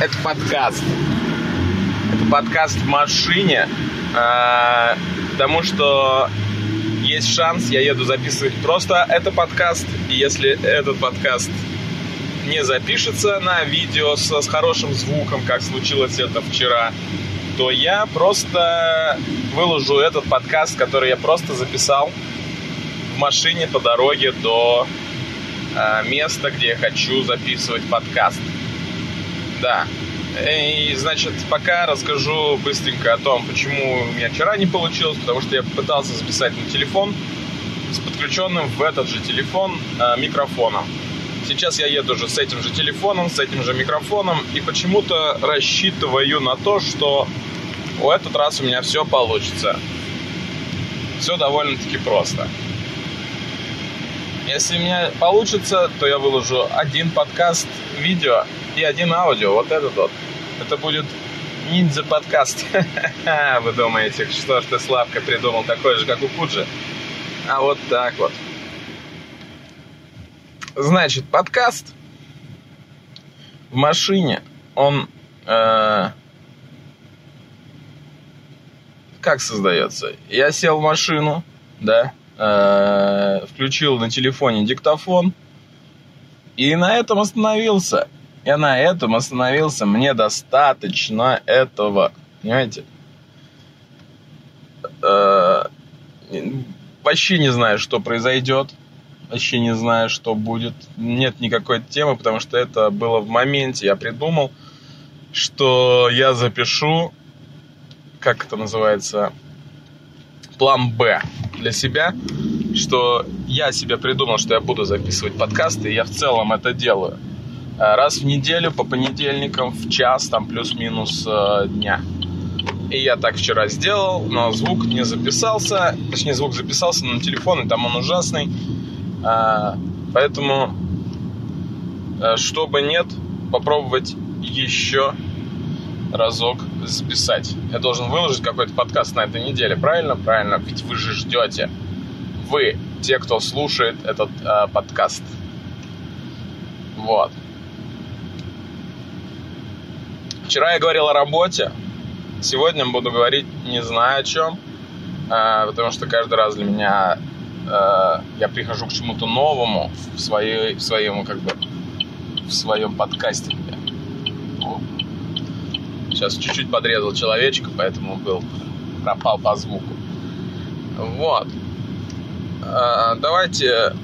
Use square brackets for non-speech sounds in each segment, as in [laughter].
это подкаст. Это подкаст в машине, а, потому что есть шанс, я еду записывать просто это подкаст, и если этот подкаст не запишется на видео с, с хорошим звуком, как случилось это вчера, то я просто выложу этот подкаст, который я просто записал в машине по дороге до э, места, где я хочу записывать подкаст. Да. И, значит, пока расскажу быстренько о том, почему у меня вчера не получилось, потому что я пытался записать на телефон с подключенным в этот же телефон э, микрофоном. Сейчас я еду уже с этим же телефоном, с этим же микрофоном, и почему-то рассчитываю на то, что в этот раз у меня все получится. Все довольно-таки просто. Если у меня получится, то я выложу один подкаст видео и один аудио. Вот этот вот. Это будет ниндзя подкаст. [laughs] Вы думаете, что ж ты, Славка, придумал такой же, как у Куджи? А вот так вот. Значит, подкаст в машине, он э, как создается? Я сел в машину, да, э, включил на телефоне диктофон и на этом остановился. Я на этом остановился. Мне достаточно этого, понимаете? Э, вообще не знаю, что произойдет вообще не знаю, что будет. Нет никакой темы, потому что это было в моменте. Я придумал, что я запишу, как это называется, план Б для себя, что я себе придумал, что я буду записывать подкасты, и я в целом это делаю. А раз в неделю, по понедельникам, в час, там плюс-минус э, дня. И я так вчера сделал, но звук не записался. Точнее, звук записался на телефон, и там он ужасный. А, поэтому, э, чтобы нет, попробовать еще разок записать. Я должен выложить какой-то подкаст на этой неделе, правильно? Правильно, ведь вы же ждете. Вы, те, кто слушает этот э, подкаст. Вот. Вчера я говорил о работе. Сегодня буду говорить не знаю о чем, э, потому что каждый раз для меня э, я прихожу к чему-то новому в, своей, в своем, как бы, в своем подкасте. Сейчас чуть-чуть подрезал человечка, поэтому был пропал по звуку. Вот. Э, давайте,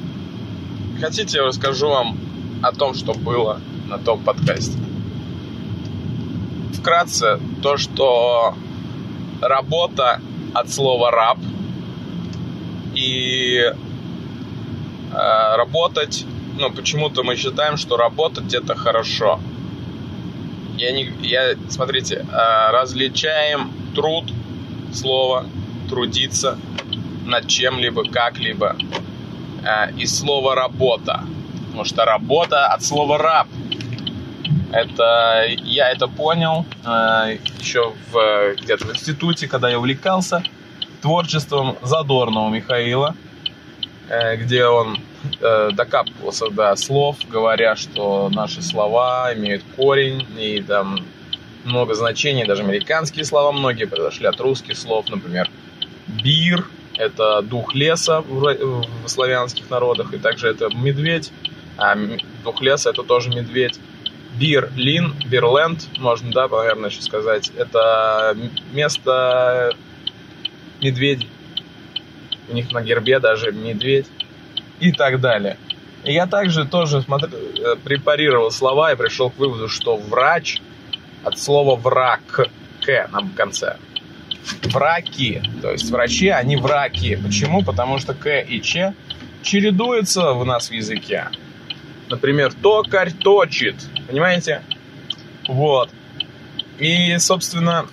хотите, я расскажу вам о том, что было на том подкасте. Вкратце, то, что работа от слова раб – и э, работать, ну, почему-то мы считаем, что работать это хорошо. Я не, я, смотрите, э, различаем труд, слово, трудиться над чем-либо, как-либо, э, и слово работа. Потому что работа от слова раб. Это я это понял э, еще в где-то в институте, когда я увлекался творчеством Задорного Михаила, э, где он э, докапывался до слов, говоря, что наши слова имеют корень и там много значений, даже американские слова многие произошли от русских слов, например, бир – это дух леса в, в славянских народах, и также это медведь, а дух леса – это тоже медведь. Бир-Лин, Бирленд, можно, да, наверное, еще сказать, это место медведь. У них на гербе даже медведь и так далее. Я также тоже смотр... Э, препарировал слова и пришел к выводу, что врач от слова враг к на конце. Враки, то есть врачи, они враки. Почему? Потому что к и ч чередуются у нас в языке. Например, токарь точит. Понимаете? Вот. И, собственно,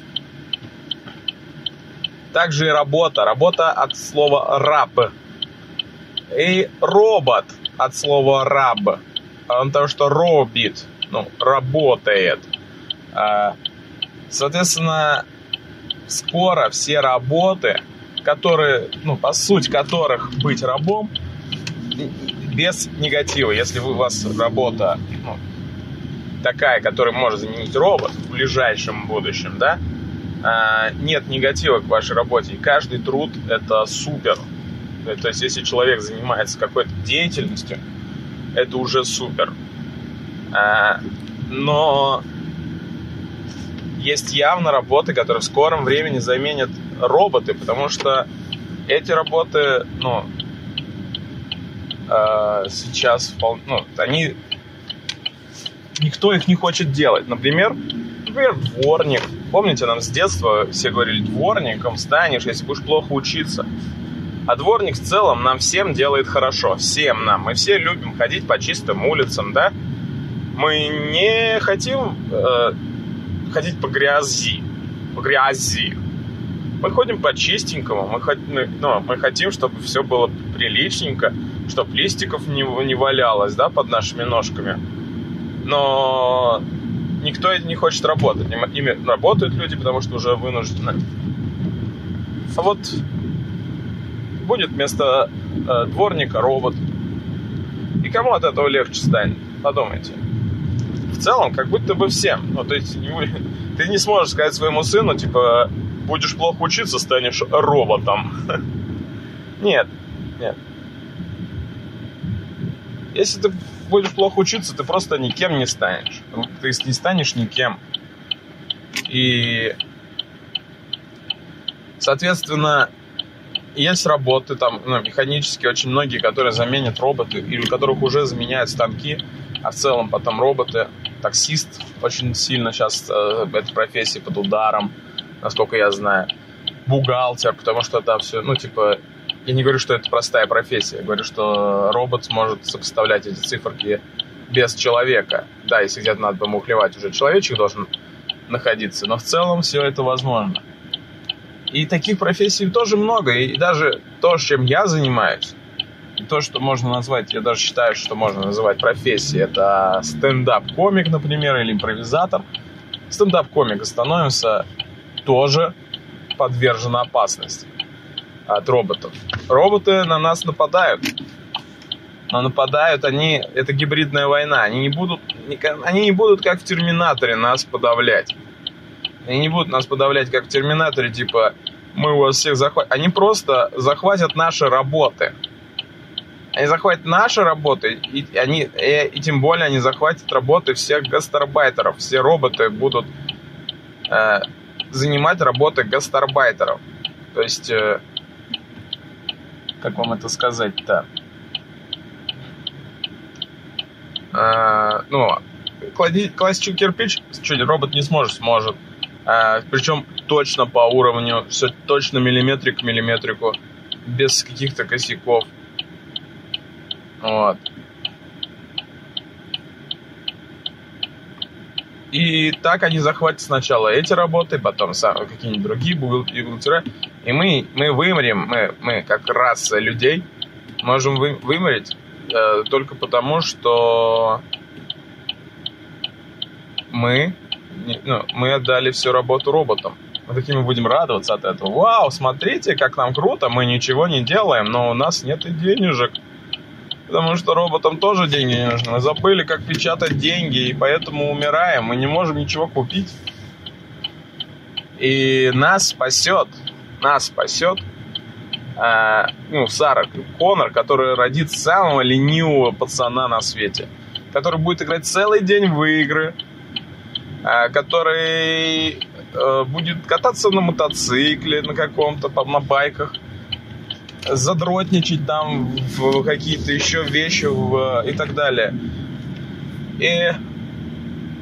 также и работа. Работа от слова раб. И робот от слова раб. Потому что робит, ну, работает. А, соответственно, скоро все работы, которые, ну, по сути которых быть рабом, без негатива. Если у вас работа ну, такая, которая может заменить робот в ближайшем будущем, да, а, нет негатива к вашей работе. Каждый труд – это супер. То есть, если человек занимается какой-то деятельностью, это уже супер. А, но есть явно работы, которые в скором времени заменят роботы, потому что эти работы, ну, э, сейчас, ну, они, никто их не хочет делать. Например, например, дворник. Помните, нам с детства все говорили, дворником станешь, если будешь плохо учиться. А дворник в целом нам всем делает хорошо. Всем нам. Мы все любим ходить по чистым улицам, да? Мы не хотим э, ходить по грязи. По грязи. Мы ходим по чистенькому. Мы, ну, мы хотим, чтобы все было приличненько, чтобы листиков не, не валялось, да, под нашими ножками. Но никто не хочет работать. Ими работают люди, потому что уже вынуждены. А вот будет вместо э, дворника робот. И кому от этого легче станет? Подумайте. В целом, как будто бы всем. Ну, то есть, [laughs] ты не сможешь сказать своему сыну, типа, будешь плохо учиться, станешь роботом. [laughs] Нет, нет. Если ты будешь плохо учиться, ты просто никем не станешь. Ты не станешь никем. И, соответственно, есть работы там ну, механические, очень многие, которые заменят роботы, или которых уже заменяют станки, а в целом потом роботы. Таксист очень сильно сейчас э, эта профессия под ударом, насколько я знаю. Бухгалтер, потому что это все, ну, типа, я не говорю, что это простая профессия, я говорю, что робот сможет сопоставлять эти циферки без человека. Да, если где-то надо помухлевать, уже человечек должен находиться, но в целом все это возможно. И таких профессий тоже много. И даже то, чем я занимаюсь, то, что можно назвать, я даже считаю, что можно называть профессией, это стендап-комик, например, или импровизатор. Стендап-комик становится тоже подвержен опасности от роботов. Роботы на нас нападают. Но нападают они, это гибридная война. Они не будут, они не будут как в Терминаторе нас подавлять. Они не будут нас подавлять, как в Терминаторе, типа, мы у вас всех захватим. Они просто захватят наши работы. Они захватят наши работы, и, они, и, и тем более они захватят работы всех гастарбайтеров. Все роботы будут э, занимать работы гастарбайтеров. То есть, э, как вам это сказать-то? Э, ну, клади, класть кирпич, чуть робот не сможет, сможет. А, причем точно по уровню, все точно миллиметрик к миллиметрику, без каких-то косяков. Вот. И так они захватят сначала эти работы, потом какие-нибудь другие бухгалтера. И мы, мы вымрем, мы, мы как раса людей можем вы, вымереть э, только потому, что мы ну, мы отдали всю работу роботам. Мы такими будем радоваться от этого. Вау, смотрите, как нам круто, мы ничего не делаем, но у нас нет и денежек. Потому что роботам тоже деньги не нужны. Забыли, как печатать деньги, и поэтому умираем. Мы не можем ничего купить. И нас спасет, нас спасет э, ну, Сара Коннор, который родит самого ленивого пацана на свете. Который будет играть целый день в игры, Э, который э, будет кататься на мотоцикле на каком-то, на байках, задротничать там в какие-то еще вещи в, и так далее. И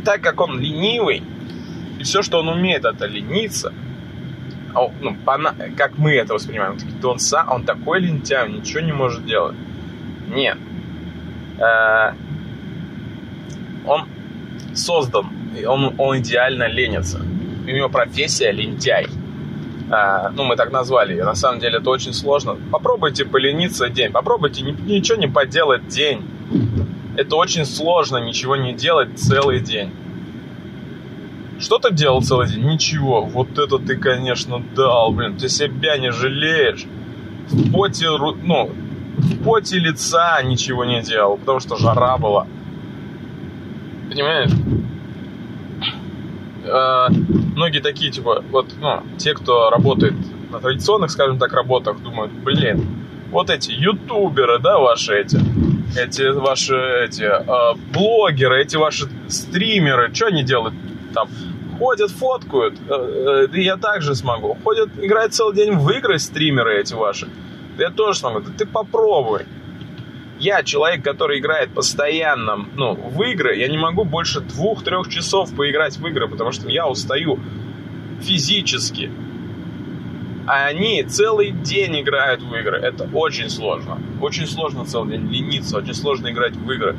так как он ленивый, и все, что он умеет, это лениться, а ну, как мы это воспринимаем, то он, сам, он такой лентяй, ничего не может делать. Нет. Э, он создан он, он идеально ленится. У него профессия лентяй. А, ну, мы так назвали. На самом деле это очень сложно. Попробуйте полениться день. Попробуйте ничего не поделать день. Это очень сложно ничего не делать целый день. Что ты делал целый день? Ничего. Вот это ты, конечно, дал, блин. Ты себя не жалеешь. В поте, ну, в поте лица ничего не делал, потому что жара была. Понимаешь? Многие такие, типа, вот, ну, те, кто работает на традиционных, скажем так, работах, думают, блин, вот эти ютуберы, да, ваши эти, эти ваши эти э, блогеры, эти ваши стримеры, что они делают там? Ходят, фоткают, э, э, я также смогу. Ходят, играют целый день в игры стримеры эти ваши. Я тоже смогу. Да ты попробуй. Я человек, который играет постоянно, ну, в игры, я не могу больше двух-трех часов поиграть в игры, потому что я устаю физически. А они целый день играют в игры. Это очень сложно. Очень сложно целый день лениться, очень сложно играть в игры.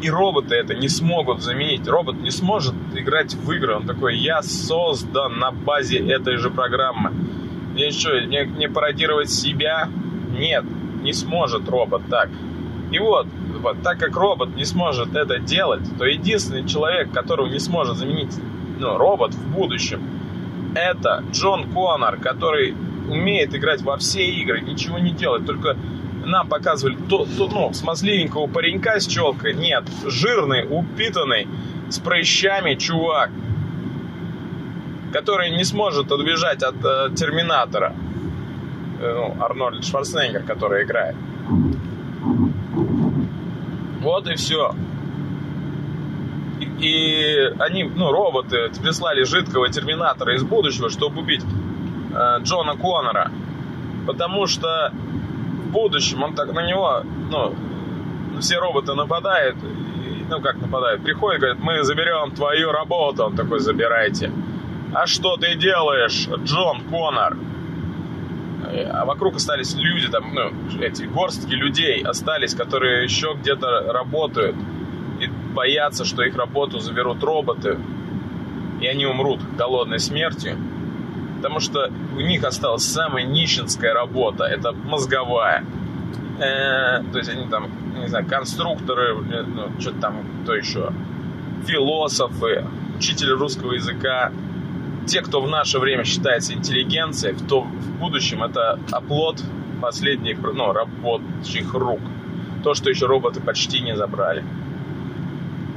И роботы это не смогут заменить. Робот не сможет играть в игры. Он такой, я создан на базе этой же программы. Мне что, мне, мне пародировать себя? Нет не сможет робот так. И вот, вот, так как робот не сможет это делать, то единственный человек, которого не сможет заменить ну, робот в будущем, это Джон Коннор, который умеет играть во все игры, ничего не делает, только нам показывали то, то, ну, смазливенького паренька с челкой. Нет, жирный, упитанный, с прыщами чувак, который не сможет отбежать от э, Терминатора. Э, ну, Арнольд Шварценеггер, который играет. Вот и все. И, они, ну, роботы, прислали жидкого терминатора из будущего, чтобы убить э, Джона Коннора. Потому что в будущем он так на него, ну, все роботы нападают, и, ну, как нападают, приходят, говорят, мы заберем твою работу. Он такой, забирайте. А что ты делаешь, Джон Коннор? А вокруг остались люди, там, ну, эти горстки людей остались, которые еще где-то работают и боятся, что их работу заберут роботы, и они умрут голодной смертью. Потому что у них осталась самая нищенская работа, это мозговая. Э, то есть они там, не знаю, конструкторы, ну, что-то там, кто еще, философы, учитель русского языка, те, кто в наше время считается интеллигенцией, то в будущем это оплот последних ну, рабочих рук. То, что еще роботы почти не забрали.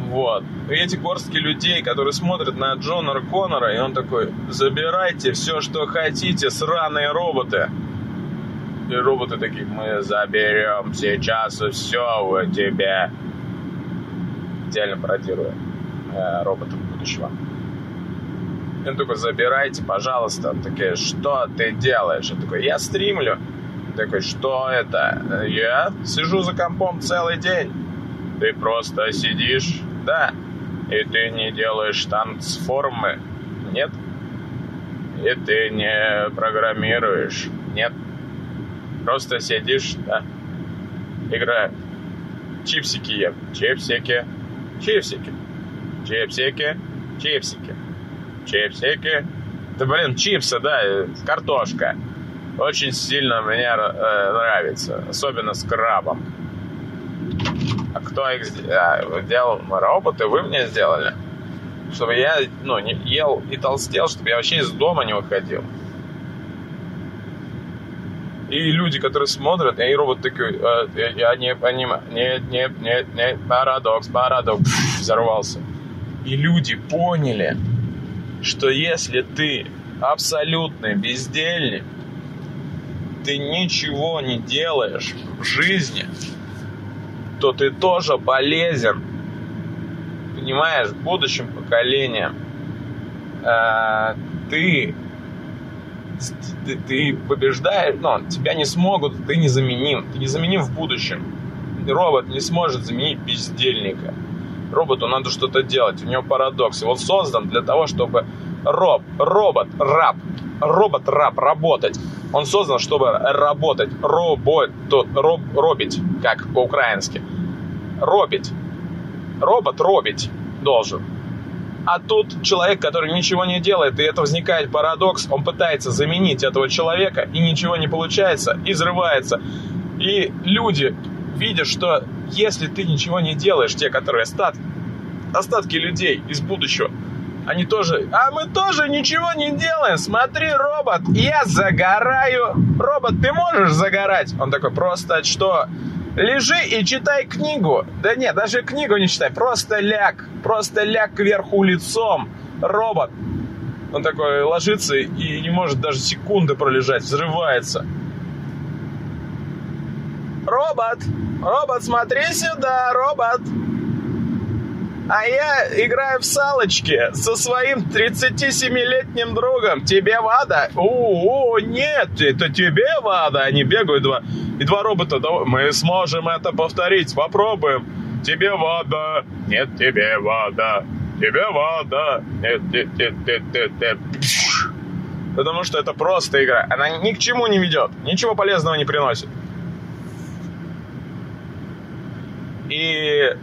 Вот. И эти горстки людей, которые смотрят на Джона Коннора, и он такой, забирайте все, что хотите, сраные роботы. И роботы такие, мы заберем сейчас все у тебя. Идеально пародируя э, роботов будущего. Он такой, забирайте, пожалуйста. Он такой, что ты делаешь? Он такой, я стримлю. Он такой, что это? Я сижу за компом целый день. Ты просто сидишь? Да. И ты не делаешь трансформы? Нет. И ты не программируешь? Нет. Просто сидишь, да. Играю. Чипсики ем. Чипсики. Чипсики. Чипсики. Чипсики чипсики. Да, блин, чипсы, да, картошка. Очень сильно мне э, нравится, особенно с крабом. А кто их а, делал? Роботы вы мне сделали? Чтобы я, ну, не ел и толстел, чтобы я вообще из дома не выходил. И люди, которые смотрят, и робот такой, э, я не понимаю, нет, нет, нет, нет, парадокс, парадокс, взорвался. И люди поняли, что если ты абсолютный бездельник, ты ничего не делаешь в жизни, то ты тоже полезен, понимаешь, будущим поколениям. А, ты, ты, ты побеждаешь, но тебя не смогут, ты незаменим, ты незаменим в будущем. Робот не сможет заменить бездельника роботу надо что-то делать. У него парадокс. Он создан для того, чтобы роб, робот, раб, робот-раб работать. Он создан, чтобы работать. Робот, роб, робить, как по-украински. Робить. Робот робить должен. А тут человек, который ничего не делает, и это возникает парадокс, он пытается заменить этого человека, и ничего не получается, и взрывается. И люди видя, что если ты ничего не делаешь, те, которые остатки, остатки людей из будущего, они тоже, а мы тоже ничего не делаем, смотри, робот, я загораю. Робот, ты можешь загорать? Он такой, просто что? Лежи и читай книгу. Да нет, даже книгу не читай. Просто ляг. Просто ляг кверху лицом. Робот. Он такой ложится и не может даже секунды пролежать. Взрывается. Робот! Робот, смотри сюда, робот! А я играю в салочки со своим 37-летним другом. Тебе вада? О, нет, это тебе вада. Они бегают два. И два робота. Мы сможем это повторить. Попробуем. Тебе вада. Нет, тебе вада. Тебе вада. Нет, нет, нет, нет, нет, нет. Потому что это просто игра. Она ни к чему не ведет. Ничего полезного не приносит. И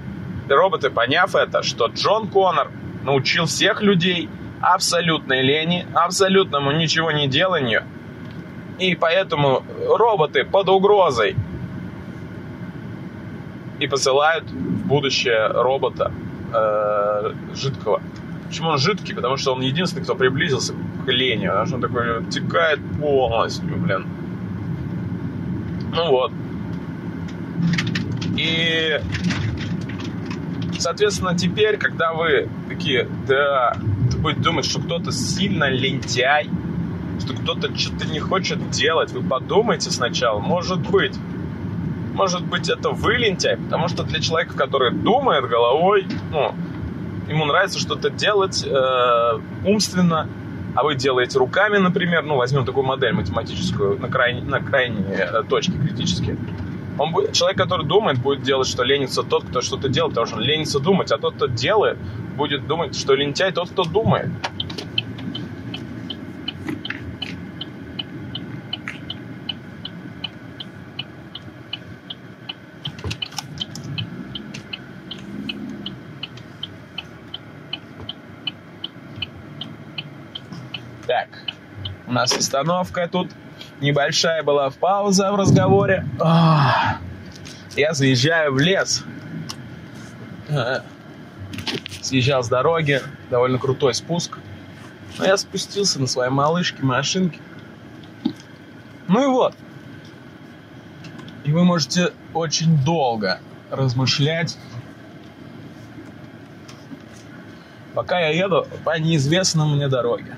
роботы, поняв это, что Джон Коннор научил всех людей абсолютной лени, абсолютному ничего не деланию, и поэтому роботы под угрозой и посылают в будущее робота э, жидкого. Почему он жидкий? Потому что он единственный, кто приблизился к лени. Потому что он такой текает полностью, блин. Ну вот. И Соответственно, теперь, когда вы такие, да, ты будете думать, что кто-то сильно лентяй, что кто-то что-то не хочет делать, вы подумайте сначала, может быть, может быть, это вы лентяй, потому что для человека, который думает головой, ну, ему нравится что-то делать э, умственно, а вы делаете руками, например, ну, возьмем такую модель математическую на, крайне, на крайней э, точке критические он будет, человек, который думает, будет делать, что ленится тот, кто что-то делает, потому что он ленится думать, а тот, кто делает, будет думать, что лентяй тот, кто думает. Так, у нас остановка тут небольшая была пауза в разговоре. Я заезжаю в лес. Съезжал с дороги, довольно крутой спуск. Но я спустился на своей малышке, машинке. Ну и вот. И вы можете очень долго размышлять, пока я еду по неизвестной мне дороге.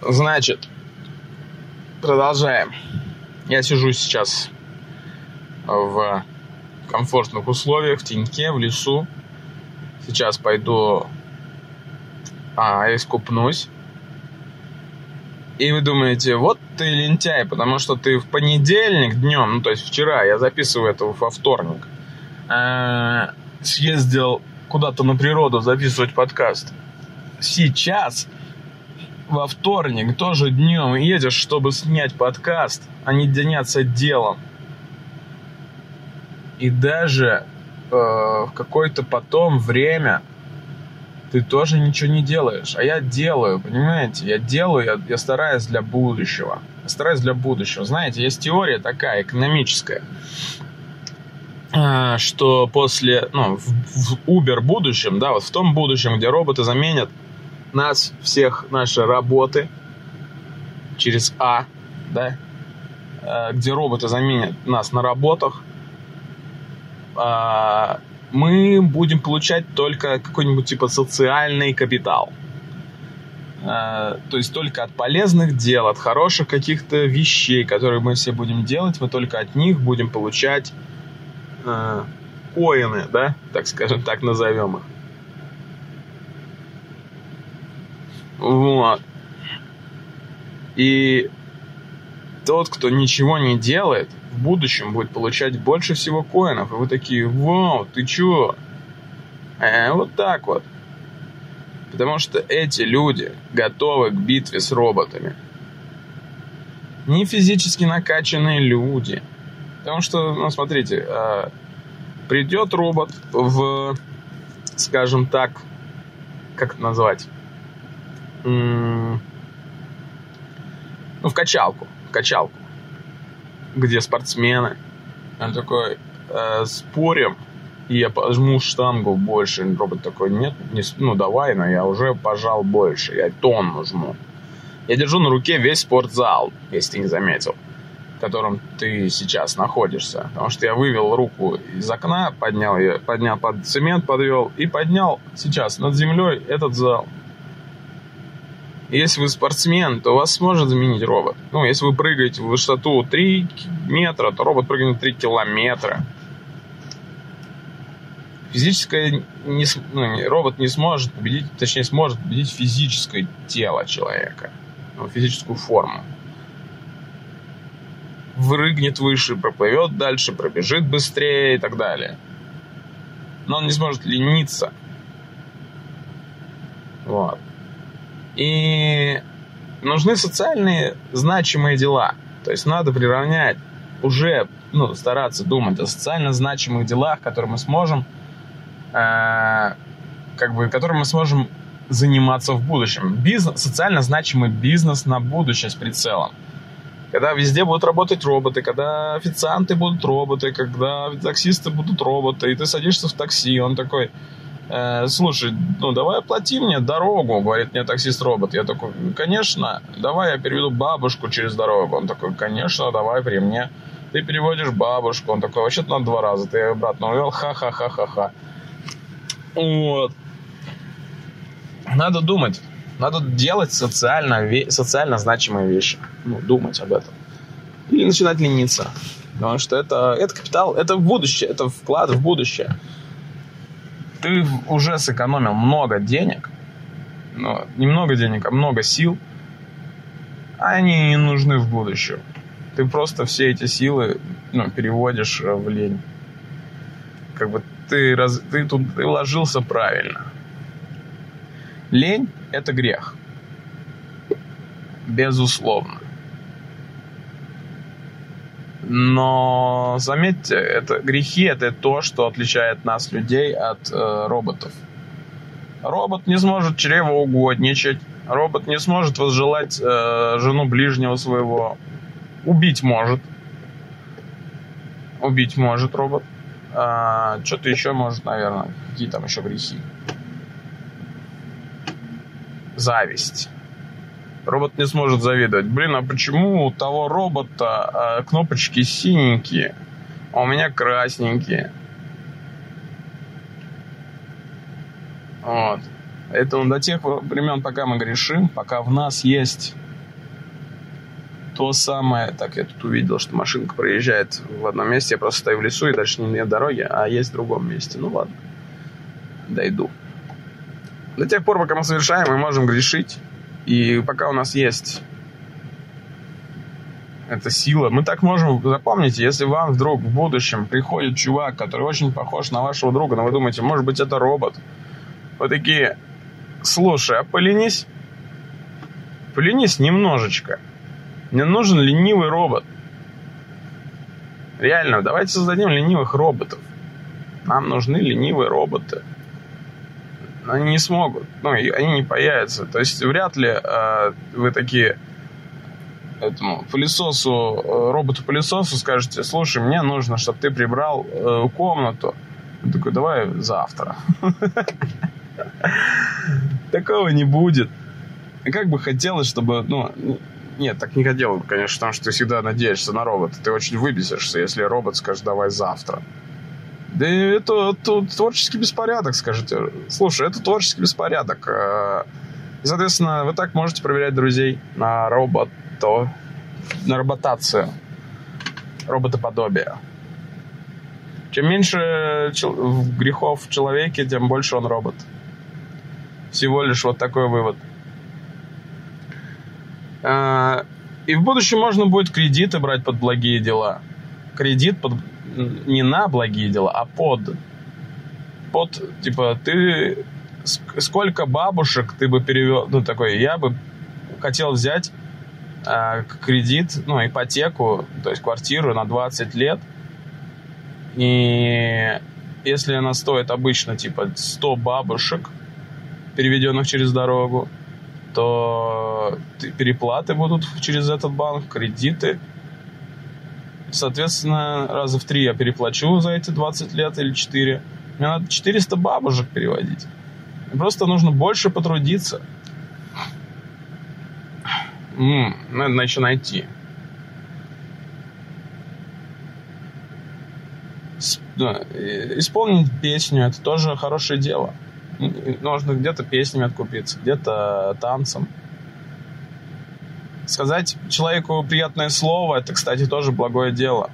Значит, продолжаем. Я сижу сейчас в комфортных условиях, в теньке, в лесу. Сейчас пойду а, искупнусь. И вы думаете, вот ты лентяй, потому что ты в понедельник днем, ну то есть вчера, я записываю это во вторник, э, съездил куда-то на природу записывать подкаст. Сейчас во вторник тоже днем едешь, чтобы снять подкаст, а не заняться делом. И даже э, в какое-то потом время ты тоже ничего не делаешь. А я делаю, понимаете? Я делаю, я, я стараюсь для будущего. Я стараюсь для будущего. Знаете, есть теория такая, экономическая, а, что после, ну, в, в Uber будущем, да, вот в том будущем, где роботы заменят нас, всех наши работы через А, да, а, где роботы заменят нас на работах, а, мы будем получать только какой-нибудь типа социальный капитал. А, то есть только от полезных дел, от хороших каких-то вещей, которые мы все будем делать, мы только от них будем получать э, коины, да, так скажем, так назовем их. Вот. И тот, кто ничего не делает, в будущем будет получать больше всего коинов. И вы такие, вау, ты чё? Э, вот так вот. Потому что эти люди готовы к битве с роботами. Не физически накачанные люди. Потому что, ну, смотрите, э, придет робот в, скажем так, как это назвать? Ну, в качалку. В качалку где спортсмены, Он такой, э, спорим, и я пожму штангу больше. Робот такой, нет, не, ну давай, но я уже пожал больше, я тонну жму. Я держу на руке весь спортзал, если ты не заметил, в котором ты сейчас находишься. Потому что я вывел руку из окна, поднял ее, поднял под цемент, подвел и поднял сейчас над землей этот зал. Если вы спортсмен, то вас сможет заменить робот. Ну, если вы прыгаете в высоту 3 метра, то робот прыгнет 3 километра. Физическое не, ну, робот не сможет победить, точнее, сможет победить физическое тело человека, ну, физическую форму. Вырыгнет выше, проплывет дальше, пробежит быстрее и так далее. Но он не сможет лениться. Вот. И нужны социальные значимые дела. То есть надо приравнять уже, ну, стараться думать о социально значимых делах, которые мы сможем Э, как бы, которым мы сможем заниматься в будущем. Бизнес, социально значимый бизнес на будущее с прицелом. Когда везде будут работать роботы, когда официанты будут роботы, когда таксисты будут роботы, и ты садишься в такси, он такой, э, слушай, ну давай оплати мне дорогу, говорит мне таксист-робот. Я такой, конечно, давай я переведу бабушку через дорогу. Он такой, конечно, давай при мне. Ты переводишь бабушку. Он такой, вообще-то надо два раза. Ты ее обратно увел, ха-ха-ха-ха-ха. Вот. Надо думать. Надо делать социально, социально значимые вещи. Ну, думать об этом. Или начинать лениться. Потому что это, это капитал, это будущее, это вклад в будущее. Ты уже сэкономил много денег, ну, не много денег, а много сил, они не нужны в будущем. Ты просто все эти силы ну, переводишь в лень. Как бы ты, раз, ты тут ты уложился правильно. Лень – это грех. Безусловно. Но заметьте, это грехи это то, что отличает нас, людей, от э, роботов. Робот не сможет чревоугодничать, робот не сможет возжелать э, жену ближнего своего. Убить может. Убить может робот. А, что-то еще может, наверное. Какие там еще грехи? Зависть. Робот не сможет завидовать. Блин, а почему у того робота а, кнопочки синенькие, а у меня красненькие? Вот. Поэтому до тех времен, пока мы грешим, пока в нас есть то самое, так я тут увидел, что машинка проезжает в одном месте, я просто стою в лесу и дальше не нет дороги, а есть в другом месте. Ну ладно, дойду. До тех пор, пока мы совершаем, мы можем грешить. И пока у нас есть эта сила, мы так можем, запомните, если вам вдруг в будущем приходит чувак, который очень похож на вашего друга, но вы думаете, может быть, это робот. Вы такие, слушай, а поленись, поленись немножечко. Мне нужен ленивый робот. Реально, давайте создадим ленивых роботов. Нам нужны ленивые роботы. Они не смогут, ну, они не появятся. То есть вряд ли э, вы такие этому пылесосу, э, роботу-пылесосу скажете, слушай, мне нужно, чтобы ты прибрал э, комнату. Он такой, давай завтра. [laughs] Такого не будет. И как бы хотелось, чтобы, ну, нет, так не хотел бы, конечно, потому что ты всегда надеешься на робота. Ты очень выбесишься, если робот скажет «давай завтра». Да это, это творческий беспорядок, скажите. Слушай, это творческий беспорядок. Э, и, соответственно, вы так можете проверять друзей на робото, на роботацию, роботоподобие. Чем меньше грехов в человеке, тем больше он робот. Всего лишь вот такой вывод. А, и в будущем можно будет кредиты брать под благие дела. Кредит под, не на благие дела, а под. Под, типа, ты... Сколько бабушек ты бы перевел... Ну, такой, я бы хотел взять э, кредит, ну, ипотеку, то есть квартиру на 20 лет. И если она стоит обычно, типа, 100 бабушек, переведенных через дорогу, то переплаты будут через этот банк, кредиты. Соответственно, раза в три я переплачу за эти 20 лет или 4. Мне надо 400 бабушек переводить. Просто нужно больше потрудиться. М-м, надо еще найти. Исполнить песню это тоже хорошее дело. Нужно где-то песнями откупиться, где-то танцем. Сказать человеку приятное слово, это, кстати, тоже благое дело.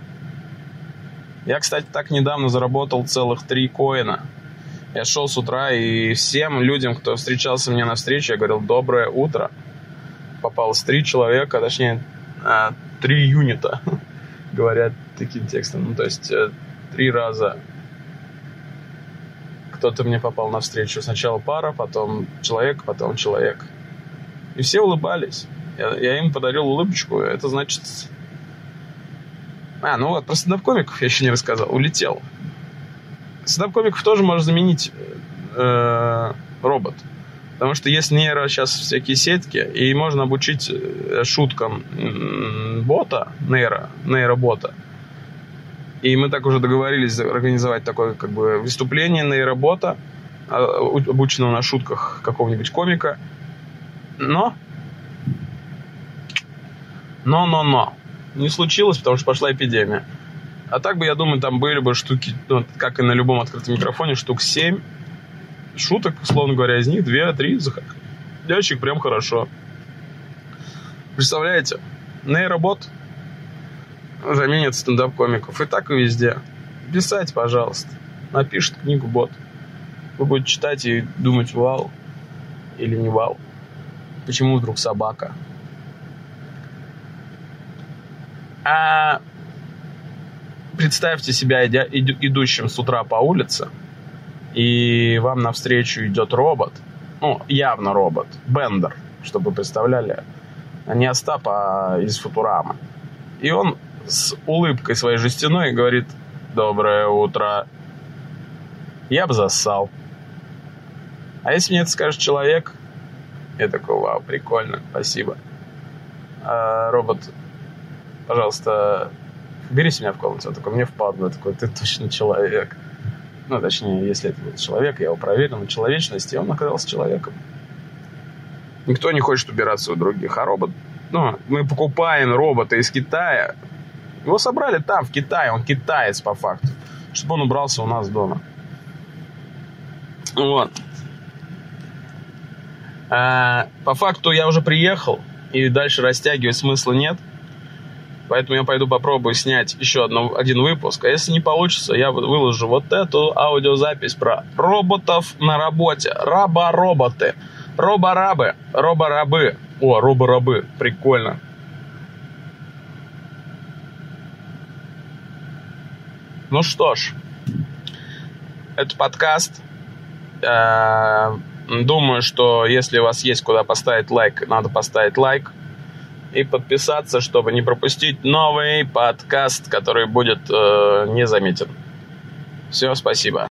Я, кстати, так недавно заработал целых три коина. Я шел с утра, и всем людям, кто встречался мне на встрече, я говорил «Доброе утро». Попалось три человека, точнее, а, три юнита, [laughs] говорят таким текстом. Ну, то есть, э, три раза кто-то мне попал на встречу. Сначала пара, потом человек, потом человек. И все улыбались. Я, я им подарил улыбочку. Это значит... А, ну вот, про стендап-комиков я еще не рассказал. Улетел. Стендап-комиков тоже можно заменить э, робот. Потому что есть нейро сейчас всякие сетки, и можно обучить э, шуткам бота, нейро, нейробота. И мы так уже договорились организовать такое как бы выступление нейробота, а, обученного на шутках какого-нибудь комика. Но но-но-но. Не случилось, потому что пошла эпидемия. А так бы, я думаю, там были бы штуки, ну, как и на любом открытом микрофоне, штук 7 шуток, условно говоря, из них 2-3 заходящих прям хорошо. Представляете? Нейробот заменит стендап-комиков. И так и везде. Писать, пожалуйста. Напишет книгу бот. Вы будете читать и думать, вау или не вау. Почему вдруг собака? А представьте себя идя, идущим с утра по улице, и вам навстречу идет робот, ну, явно робот, Бендер, чтобы вы представляли, не Остап, а из Футурамы. И он с улыбкой своей жестяной говорит «Доброе утро». Я бы зассал. А если мне это скажет человек, я такой, вау, прикольно, спасибо. А робот пожалуйста, берите меня в комнату. Я такой, мне впадло. Я такой, ты точно человек. Ну, точнее, если это был человек, я его проверил на человечность, и он оказался человеком. Никто не хочет убираться у других, а робот... Ну, мы покупаем робота из Китая. Его собрали там, в Китае, он китаец по факту. Чтобы он убрался у нас дома. Вот. А, по факту я уже приехал, и дальше растягивать смысла нет. Поэтому я пойду попробую снять еще одно, один выпуск. А если не получится, я выложу вот эту аудиозапись про роботов на работе. Раба-роботы. Роборабы. Роборабы. О, роборабы. Прикольно. Ну что ж, это подкаст. Э, думаю, что если у вас есть куда поставить лайк, надо поставить лайк и подписаться, чтобы не пропустить новый подкаст, который будет э, незаметен. Все, спасибо.